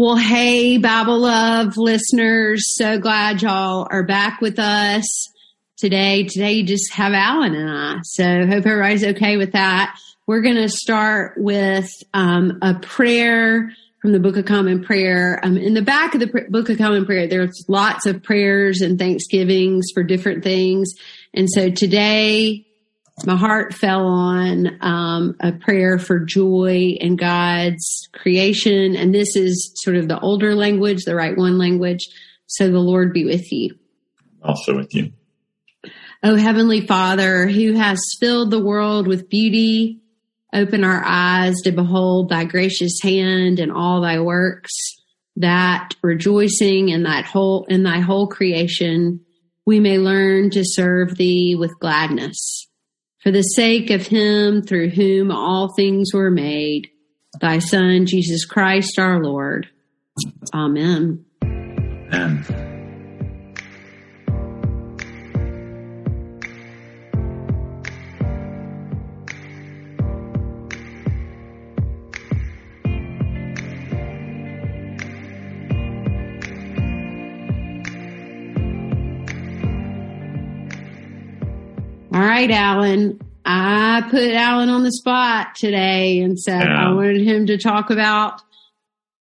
Well, hey, Bible Love listeners. So glad y'all are back with us today. Today you just have Alan and I. So hope everybody's okay with that. We're going to start with um, a prayer from the Book of Common Prayer. Um, in the back of the Book of Common Prayer, there's lots of prayers and thanksgivings for different things. And so today my heart fell on um, a prayer for joy in God's creation. And this is sort of the older language, the Rite One language. So the Lord be with you. Also with you. Oh, Heavenly Father, who has filled the world with beauty, open our eyes to behold thy gracious hand and all thy works, that rejoicing in that whole, in thy whole creation, we may learn to serve thee with gladness for the sake of him through whom all things were made, thy Son, Jesus Christ our Lord. Amen. Amen. Right, Alan. I put Alan on the spot today and said Yeah. I wanted him to talk about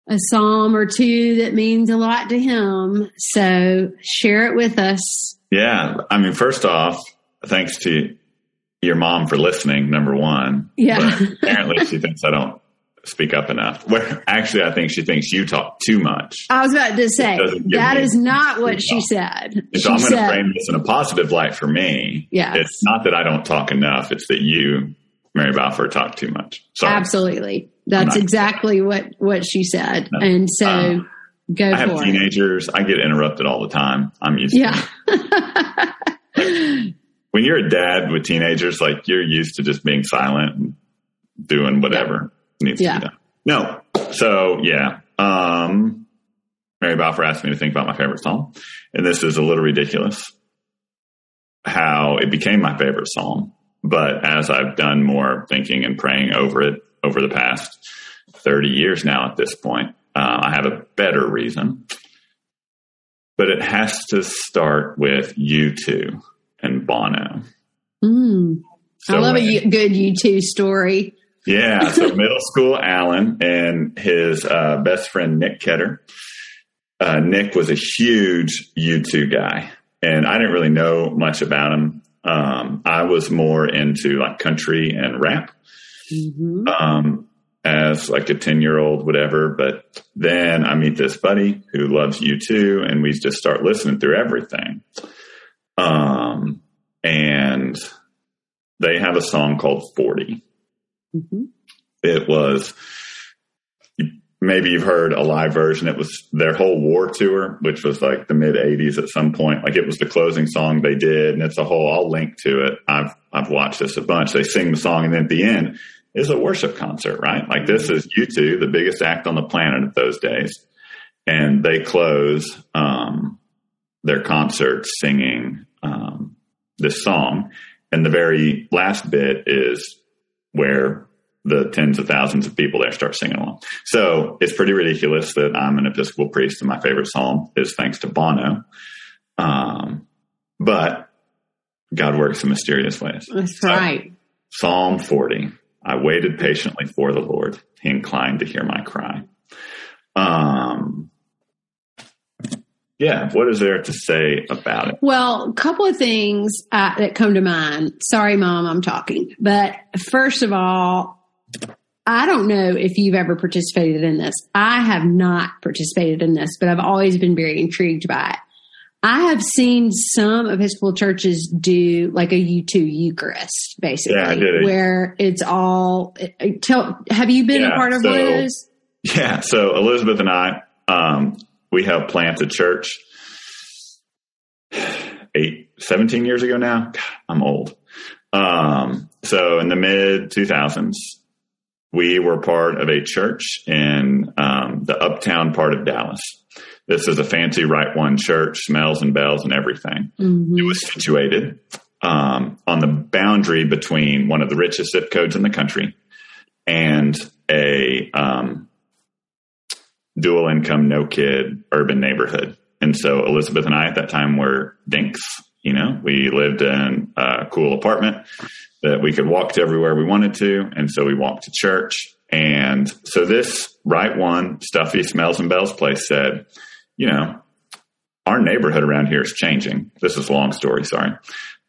a psalm or two that means a lot to him. So share it with us. Yeah. I mean, first off, thanks to your mom for listening, number one. Yeah. Apparently she thinks I don't speak up enough. Where actually I think she thinks you talk too much. I was about to say that is not what she said. And She so I'm going to frame this in a positive light for me. Yes. It's not that I don't talk enough. It's that you, Mary Balfour, talk too much. Sorry. absolutely. That's exactly what what she said. No. And so Um, go I have for it. teenagers. I get interrupted all the time. I'm used to it. Yeah. when you're a dad with teenagers, like you're used to just being silent and doing whatever needs Yeah. to be done. No. So yeah. Um, Mary Balfour asked me to think about my favorite song, And this is a little ridiculous how it became my favorite song. But as I've done more thinking and praying over it over the past 30 years now at this point, uh, I have a better reason. But it has to start with U2 and Bono. Mm. I love a when- y- good U2 story. Yeah. So middle school Alan and his uh, best friend Nick Ketter. Uh, Nick was a huge U2 guy, and I didn't really know much about him. Um, I was more into like country and rap hmm um, as like a 10 year old, whatever. But then I meet this buddy who loves U2, and we just start listening through everything. Um, and they have a song called 40 hmm it was maybe you've heard a live version. It was their whole war tour which was like the mid 80s at some point. Like it was the closing song they did and it's a whole i'll link to it. I've i've watched this a bunch. They sing the song and then at the end is a worship concert right? Like this is u2 the biggest act on the planet at those days. And they close um, their concert singing um, this song. And the very last bit is where the tens of thousands of people there start singing along. So it's pretty ridiculous that I'm an Episcopal priest and my favorite psalm is thanks to Bono. Um, but God works in mysterious ways. That's So, right. Psalm 40. I waited patiently for the Lord. He inclined to hear my cry. Um, yeah, what is there to say about it? Well, a couple of things uh, that come to mind. Sorry, mom, I'm talking. But first of all, I don't know if you've ever participated in this. I have not participated in this, but I've always been very intrigued by it. I have seen some Episcopal churches do like a U2 Eucharist, basically, Yeah, I did where it's all. Tell, have you been a part of so- those? Yeah. So Elizabeth and I, um, we have planted a church eight, 17 years ago now. God, I'm old. Um, so in the mid 2000s, we were part of a church in um, the uptown part of Dallas. This is a fancy Rite One church, smells and bells and everything. Mhm. It was situated um, on the boundary between one of the richest zip codes in the country and a um, dual income, no kid, urban neighborhood. And so Elizabeth and I at that time were dinks. You know, we lived in a cool apartment that we could walk to everywhere we wanted to. And so we walked to church. And so this Rite One, stuffy smells and bells place said, you know, our neighborhood around here is changing. This is a long story. Sorry.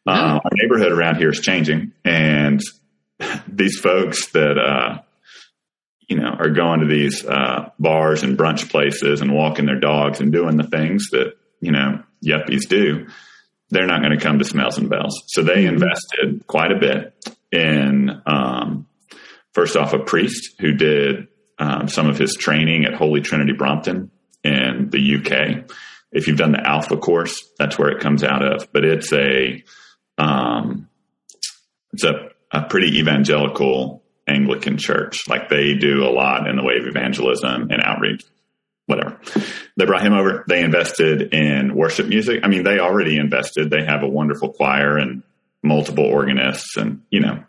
Uh, our neighborhood around here is changing. And these folks that, uh, you know, are going to these uh, bars and brunch places and walking their dogs and doing the things that, you know, yuppies do, they're not going to come to Smells and Bells. So they mm-hmm. invested quite a bit in, um, first off, a priest who did um, some of his training at Holy Trinity Brompton in the UK. If you've done the Alpha course, that's where it comes out of. But it's a, um, it's a, a pretty evangelical Anglican church. Like they do a lot in the way of evangelism and outreach, whatever. They brought him over. They invested in worship music. I mean, they already invested. They have a wonderful choir and multiple organists and, you know.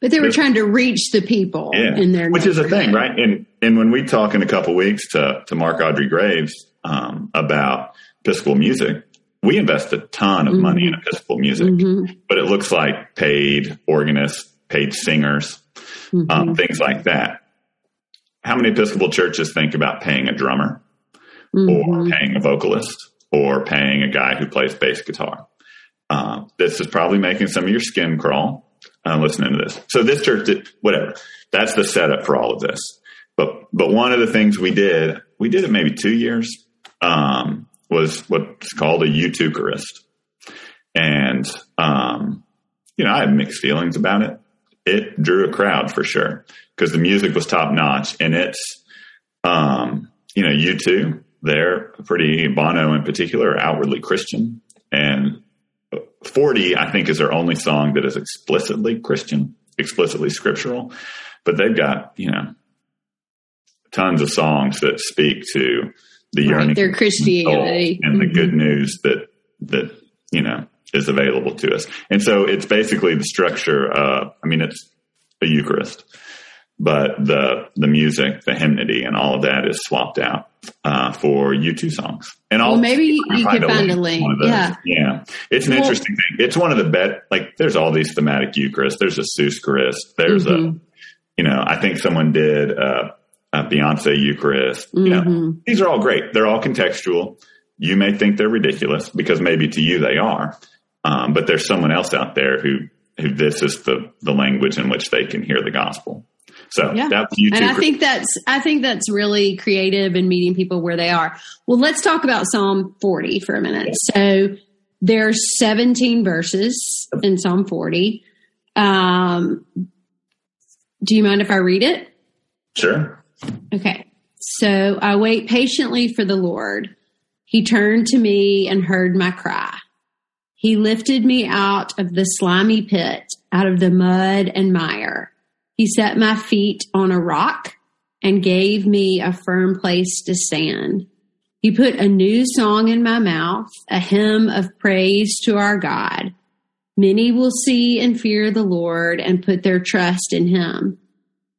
But they were trying to reach the people yeah, in their Which is a thing, right? And and when we talk in a couple weeks to to Mark Audrey Graves um, about Episcopal music, we invest a ton of mm-hmm. money in Episcopal music, mm-hmm. but it looks like paid organists, paid singers, um, mm-hmm. um, things like that. How many Episcopal churches think about paying a drummer or mm-hmm. paying a vocalist or paying a guy who plays bass guitar? Uh, this is probably making some of your skin crawl uh, listening to this. So this church did whatever. That's the setup for all of this. But but one of the things we did, we did it maybe two years, um, was what's called a U2charist. And um, you know, I had mixed feelings about it it drew a crowd for sure because the music was top notch and it's, um, you know, U2, they're pretty Bono in particular, outwardly Christian and 40, I think is their only song that is explicitly Christian, explicitly scriptural, but they've got, you know, tons of songs that speak to the yearning, right, their Christianity and mm-hmm. the good news that, that, you know, is available to us. And so it's basically the structure. Uh, I mean, it's a Eucharist, but the the music, the hymnody, and all of that is swapped out uh, for U2 songs. And well, maybe you could find a link. Yeah, yeah, it's an well, interesting thing. It's one of the bet. Like, there's all these thematic Eucharists. There's a Eucharist. There's mm-hmm. a, you know, I think someone did. Uh, a Beyonce U2charist. Mm-hmm. You know, mm-hmm. these are all great. They're all contextual. You may think they're ridiculous because maybe to you they are, um, but there's someone else out there who, who this is the, the language in which they can hear the gospel. So yeah. that's YouTube. And I think that's, I think that's really creative in meeting people where they are. Well, let's talk about Psalm 40 for a minute. Yeah. So there's 17 verses in Psalm 40. Um, do you mind if I read it? Sure. Okay. So I wait patiently for the Lord. He turned to me and heard my cry. He lifted me out of the slimy pit, out of the mud and mire. He set my feet on a rock and gave me a firm place to stand. He put a new song in my mouth, a hymn of praise to our God. Many will see and fear the Lord and put their trust in him.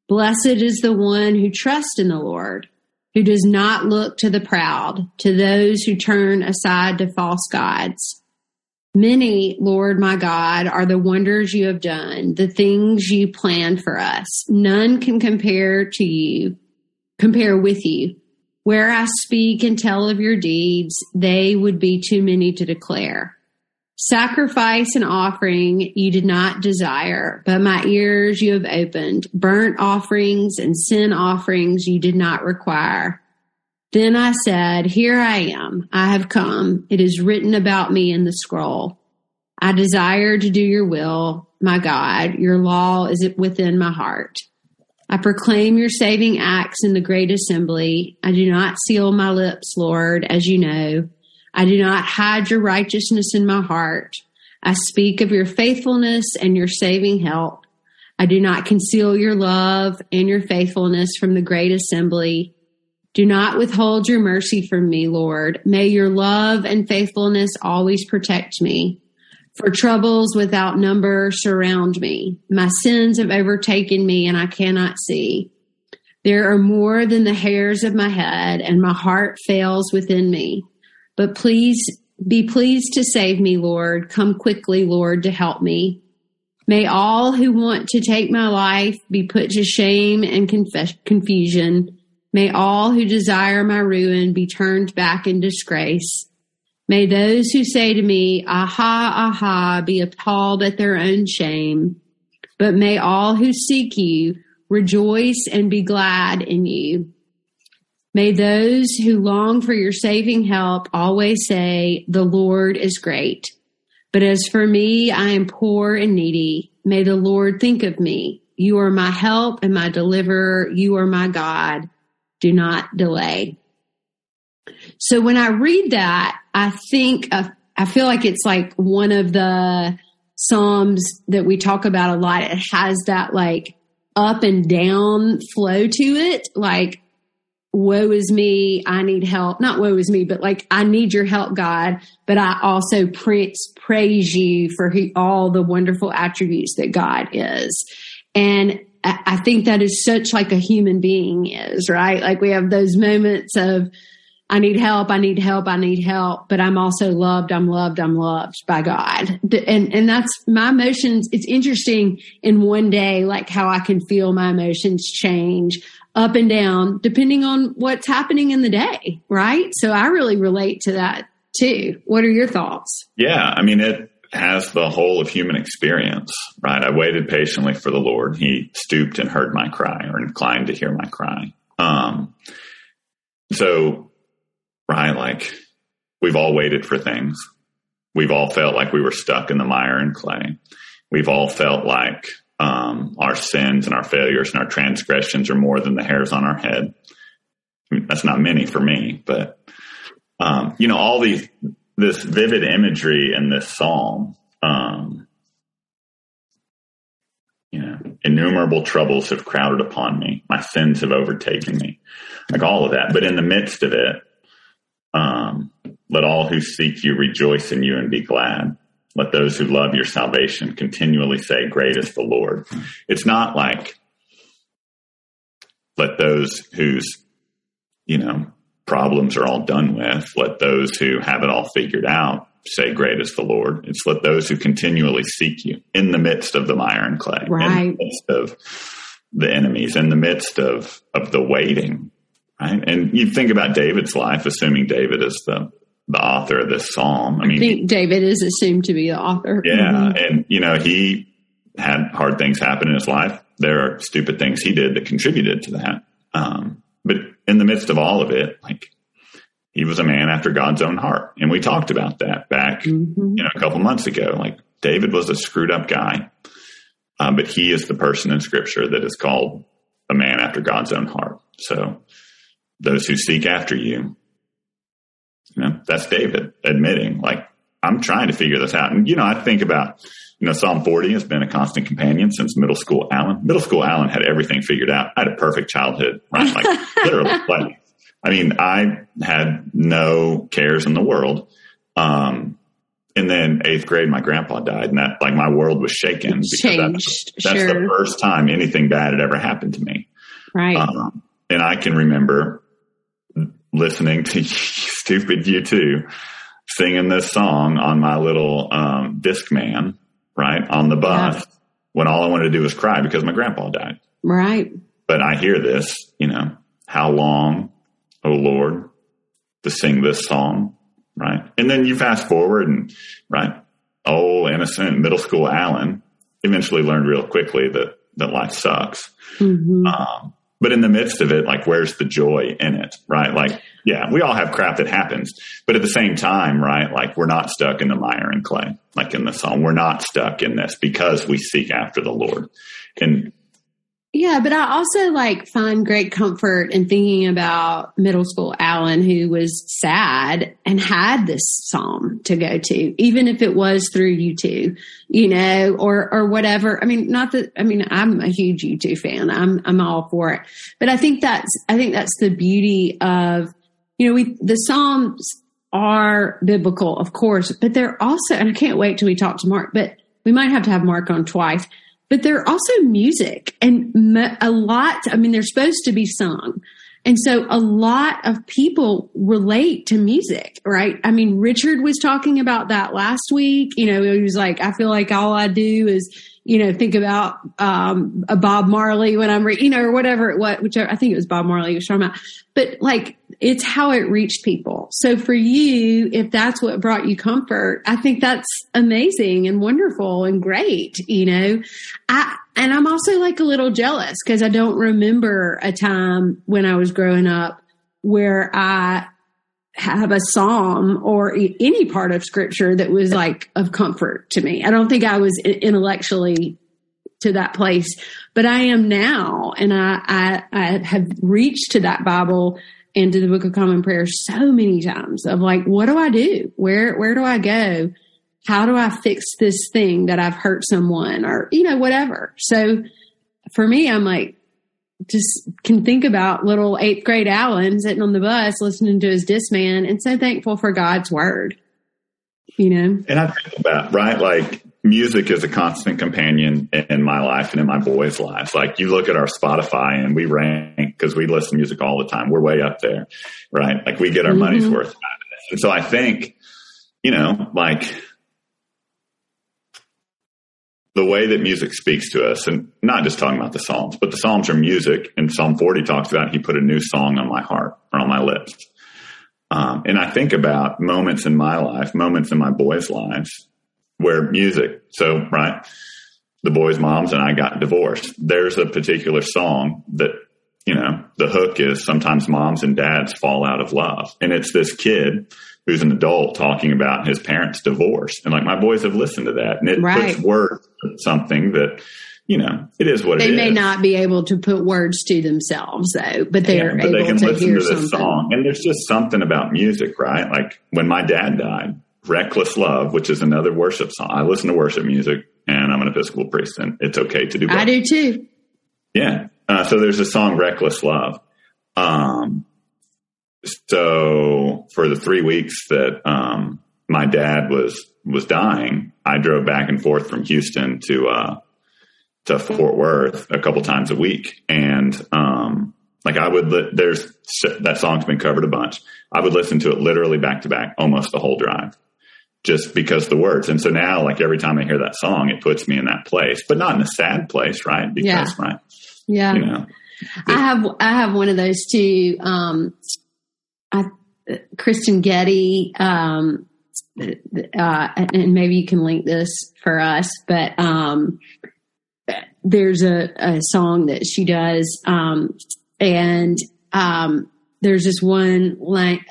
Blessed is the one who trusts in the Lord, who does not look to the proud, to those who turn aside to false gods. Many, Lord my God, are the wonders you have done, the things you planned for us. None can compare to you, compare with you. Where I speak and tell of your deeds, they would be too many to declare. Sacrifice and offering you did not desire, but my ears you have opened. Burnt offerings and sin offerings you did not require. Then I said, Here I am. I have come. It is written about me in the scroll. I desire to do your will, my God. Your law is within my heart. I proclaim your saving acts in the great assembly. I do not seal my lips, Lord, as you know. I do not hide your righteousness in my heart. I speak of your faithfulness and your saving help. I do not conceal your love and your faithfulness from the great assembly. Do not withhold your mercy from me, Lord. May your love and faithfulness always protect me. For troubles without number surround me. My sins have overtaken me and I cannot see. There are more than the hairs of my head, and my heart fails within me. But please be pleased to save me, Lord. Come quickly, Lord, to help me. May all who want to take my life be put to shame and confess- confusion. May all who desire my ruin be turned back in disgrace. May those who say to me, Aha, aha, be appalled at their own shame. But may all who seek you rejoice and be glad in you. May those who long for your saving help always say, The Lord is great. But as for me, I am poor and needy. May the Lord think of me. You are my help and my deliverer. You are my God. Do not delay. So when I read that, I think of, I feel like it's like one of the Psalms that we talk about a lot. It has that like up and down flow to it. Like woe is me, I need help. Not woe is me, but like I need your help, God. But I also praise, praise you for who, all the wonderful attributes that God is. And I think that is such like a human being is, right? Like we have those moments of, I need help, I need help, I need help, but I'm also loved, I'm loved, I'm loved by God. And and that's my emotions. It's interesting in one day like how I can feel my emotions change up and down depending on what's happening in the day, right? So I really relate to that too. What are your thoughts? Yeah, I mean, it has the whole of human experience, right? I waited patiently for the Lord. He stooped and heard my cry or inclined to hear my cry. Um, so, right, like we've all waited for things. We've all felt like we were stuck in the mire and clay. We've all felt like um, our sins and our failures and our transgressions are more than the hairs on our head. I mean, that's not many for me, but um, you know, all these this vivid imagery in this psalm. Um, you know, innumerable troubles have crowded upon me. My sins have overtaken me, like all of that. But in the midst of it, um, let all who seek you rejoice in you and be glad. Let those who love your salvation continually say, Great is the Lord. It's not like let those whose, you know, problems are all done with, let those who have it all figured out say, Great is the Lord. It's let those who continually seek you in the midst of the mire and clay, right. in the midst of the enemies, in the midst of, of the waiting. Right. And you think about David's life, assuming David is the the author of this psalm. I, mean, I think David is assumed to be the author. Yeah, mm-hmm. and you know he had hard things happen in his life. There are stupid things he did that contributed to that. Um, but in the midst of all of it, like he was a man after God's own heart, and we talked about that back, mm-hmm. you know, a couple months ago. Like David was a screwed up guy, um, but he is the person in Scripture that is called a man after God's own heart. So those who seek after you you know, that's David admitting, like, I'm trying to figure this out. And, you know, I think about, you know, Psalm 40 has been a constant companion since middle school Alan. Middle school Alan had everything figured out. I had a perfect childhood, right? Like, literally. Like, I mean, I had no cares in the world. Um, and then eighth grade, my grandpa died, and that like my world was shaken because Changed, that's, that's sure. the first time anything bad had ever happened to me. Right. Um, and I can remember listening to stupid U2 singing this song on my little um, Discman, right, on the bus yeah. when all I wanted to do was cry because my grandpa died. Right. But I hear this, you know, how long, oh Lord, to sing this song, right? And then you fast forward and, right, oh, innocent middle school Alan eventually learned real quickly that, that life sucks. Mm-hmm. Um, but in the midst of it, like, where's the joy in it, right? Like, yeah, we all have crap that happens, but at the same time, right? Like, we're not stuck in the mire and clay, like in the song. We're not stuck in this because we seek after the Lord. And yeah, but I also like find great comfort in thinking about middle school Alan who was sad and had this psalm to go to, even if it was through U2, you know, or or whatever. I mean, not that I mean, I'm a huge U2 fan. I'm I'm all for it. But I think that's I think that's the beauty of you know, we the Psalms are biblical, of course, but they're also and I can't wait till we talk to Mark, but we might have to have Mark on twice but they're also music and a lot. I mean, they're supposed to be sung. And so a lot of people relate to music, right? I mean, Richard was talking about that last week. You know, he was like, I feel like all I do is you know, think about um, a Bob Marley when I'm, re- you know, or whatever what, whichever I think it was Bob Marley you was talking about. But like, it's how it reached people. So for you, if that's what brought you comfort, I think that's amazing and wonderful and great. You know, I and I'm also like a little jealous because I don't remember a time when I was growing up where I have a psalm or any part of scripture that was like of comfort to me. I don't think I was intellectually to that place, but I am now. And I, I, I have reached to that Bible and to the book of common prayer so many times of like, what do I do? Where, where do I go? How do I fix this thing that I've hurt someone or, you know, whatever. So for me, I'm like, just can think about little eighth grade Alan sitting on the bus listening to his Discman and so thankful for God's word. You know? And I think about, right? Like music is a constant companion in my life and in my boys' lives. Like you look at our Spotify and we rank because we listen to music all the time. We're way up there, right? Like we get our mm-hmm. money's worth. And so I think, you know, like the way that music speaks to us, and not just talking about the Psalms, but the Psalms are music. And Psalm 40 talks about He put a new song on my heart or on my lips. Um, and I think about moments in my life, moments in my boys' lives where music, so, right, the boys' moms and I got divorced. There's a particular song that, you know, the hook is sometimes moms and dads fall out of love. And it's this kid who's an adult talking about his parents' divorce. And like my boys have listened to that and it right. puts words something that, you know, it is what they it may not be able to put words to themselves though, but they're yeah, but able they can to listen hear to this song. And there's just something about music, right? Like when my dad died, Reckless Love, which is another worship song. I listen to worship music and I'm an Episcopal priest and it's okay to do both. I do too. Yeah. Uh, so there's a song, Reckless Love. Um, so for the three weeks that um, my dad was was dying, I drove back and forth from Houston to uh, to Fort Worth a couple times a week, and um, like I would, li- there's that song's been covered a bunch. I would listen to it literally back to back, almost the whole drive, just because the words. And so now, like every time I hear that song, it puts me in that place, but not in a sad place, right? Because yeah. right, yeah, you know. I have I have one of those too. Um, I, Kristyn Getty, um, uh, and maybe you can link this for us, but um, there's a, a, song that she does, um, and um, there's this one line.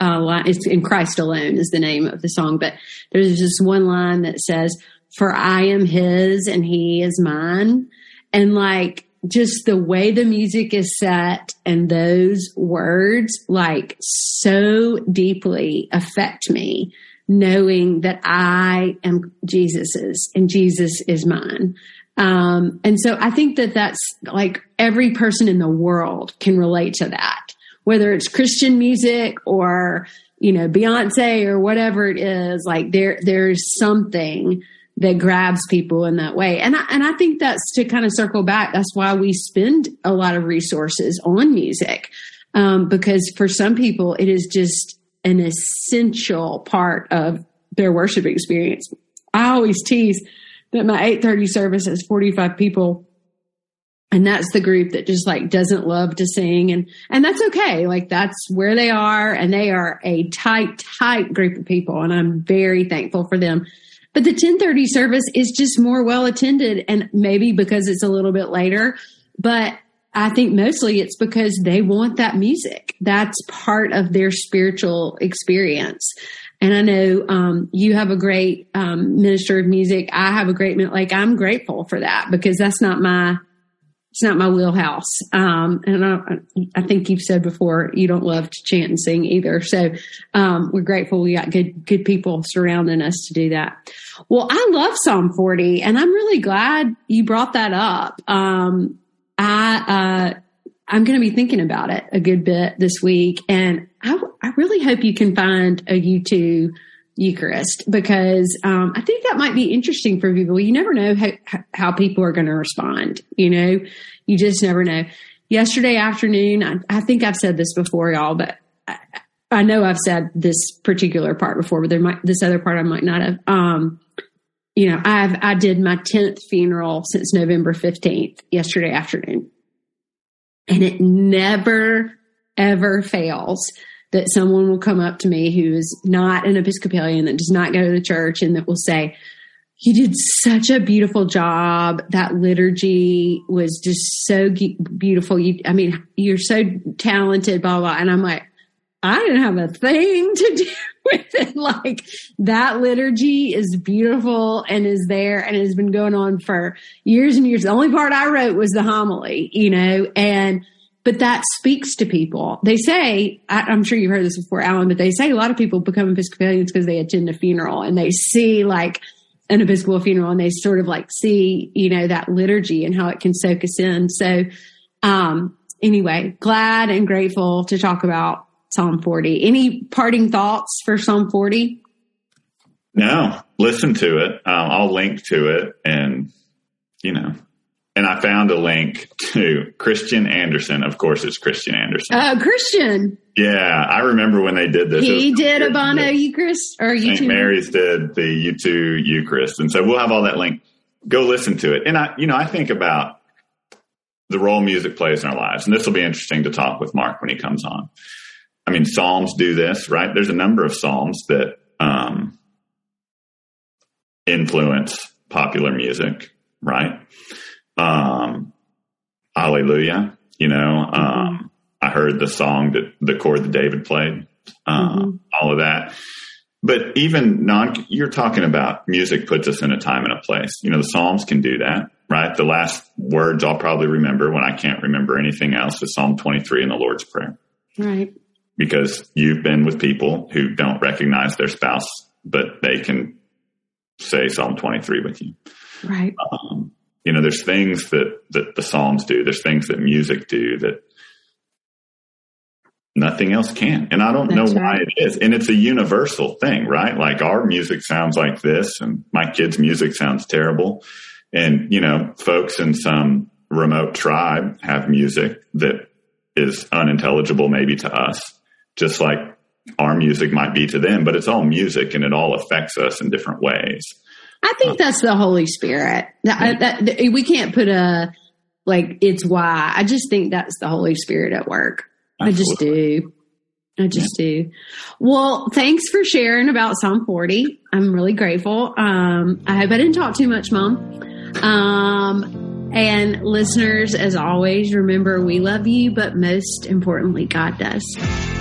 Uh, line, it's in Christ alone is the name of the song, but there's this one line that says, "For I am His and He is mine," and like just the way the music is set and those words like so deeply affect me knowing that I am Jesus's and Jesus is mine. Um, and so I think that that's like every person in the world can relate to that, whether it's Christian music or, you know, Beyonce or whatever it is, like there, there's something that grabs people in that way. And I, and I think that's to kind of circle back. That's why we spend a lot of resources on music. Um, because for some people, it is just an essential part of their worship experience. I always tease that my 830 service has 45 people and that's the group that just like doesn't love to sing and and that's okay like that's where they are and they are a tight tight group of people and i'm very thankful for them but the 1030 service is just more well attended and maybe because it's a little bit later, but I think mostly it's because they want that music. That's part of their spiritual experience. And I know um, you have a great um, minister of music. I have a great like I'm grateful for that because that's not my it's not my wheelhouse. Um, and I, I, think you've said before you don't love to chant and sing either. So um, we're grateful we got good good people surrounding us to do that. Well, I love Psalm 40, and I'm really glad you brought that up. Um, I uh, I'm going to be thinking about it a good bit this week, and I, I really hope you can find a U2 Eucharist because um, I think that might be interesting for people. You never know how, how people are going to respond. You know, you just never know. Yesterday afternoon, I, I think I've said this before, y'all, but I, I, know I've said this particular part before, but there might this other part I might not have. Um, you know, I've I did my tenth funeral since November fifteenth yesterday afternoon, and it never ever fails that someone will come up to me who is not an Episcopalian that does not go to the church and that will say, you did such a beautiful job. That liturgy was just so beautiful. You, I mean, you're so talented, blah, blah. And I'm like, I didn't have a thing to do with it. Like that liturgy is beautiful and is there and has been going on for years and years. The only part I wrote was the homily, you know, and but that speaks to people. They say, I, am sure you've heard this before, Alan, but they say a lot of people become Episcopalians because they attend a funeral and they see like an Episcopal funeral and they sort of like see, you know, that liturgy and how it can soak us in. So, um, anyway, glad and grateful to talk about Psalm 40. Any parting thoughts for Psalm 40? No, listen to it. Um, I'll link to it and, you know, and I found a link to Christian Anderson. Of course, it's Christian Anderson. Uh, Christian. Yeah, I remember when they did this. He did a Bono Eucharist or St. Mary's did the U2 Eucharist, and so we'll have all that link. Go listen to it. And I, you know, I think about the role music plays in our lives, and this will be interesting to talk with Mark when he comes on. I mean, Psalms do this, right? There's a number of Psalms that um, influence popular music, right? Um, Hallelujah. You know, um, mm-hmm. I heard the song that the chord that David played, um, mm-hmm. all of that. But even non, you're talking about music puts us in a time and a place. You know, the Psalms can do that, right? The last words I'll probably remember when I can't remember anything else is Psalm 23 in the Lord's Prayer. Right. Because you've been with people who don't recognize their spouse, but they can say Psalm 23 with you. Right. Um, you know, there's things that, that the Psalms do. There's things that music do that nothing else can. And I don't That's know why right. it is. And it's a universal thing, right? Like our music sounds like this and my kids' music sounds terrible. And, you know, folks in some remote tribe have music that is unintelligible maybe to us, just like our music might be to them, but it's all music and it all affects us in different ways. I think that's the Holy Spirit. That, that, we can't put a like it's why. I just think that's the Holy Spirit at work. Absolutely. I just do. I just yeah. do. Well, thanks for sharing about Psalm 40. I'm really grateful. Um, I hope I didn't talk too much, Mom. Um, and listeners, as always, remember we love you, but most importantly, God does.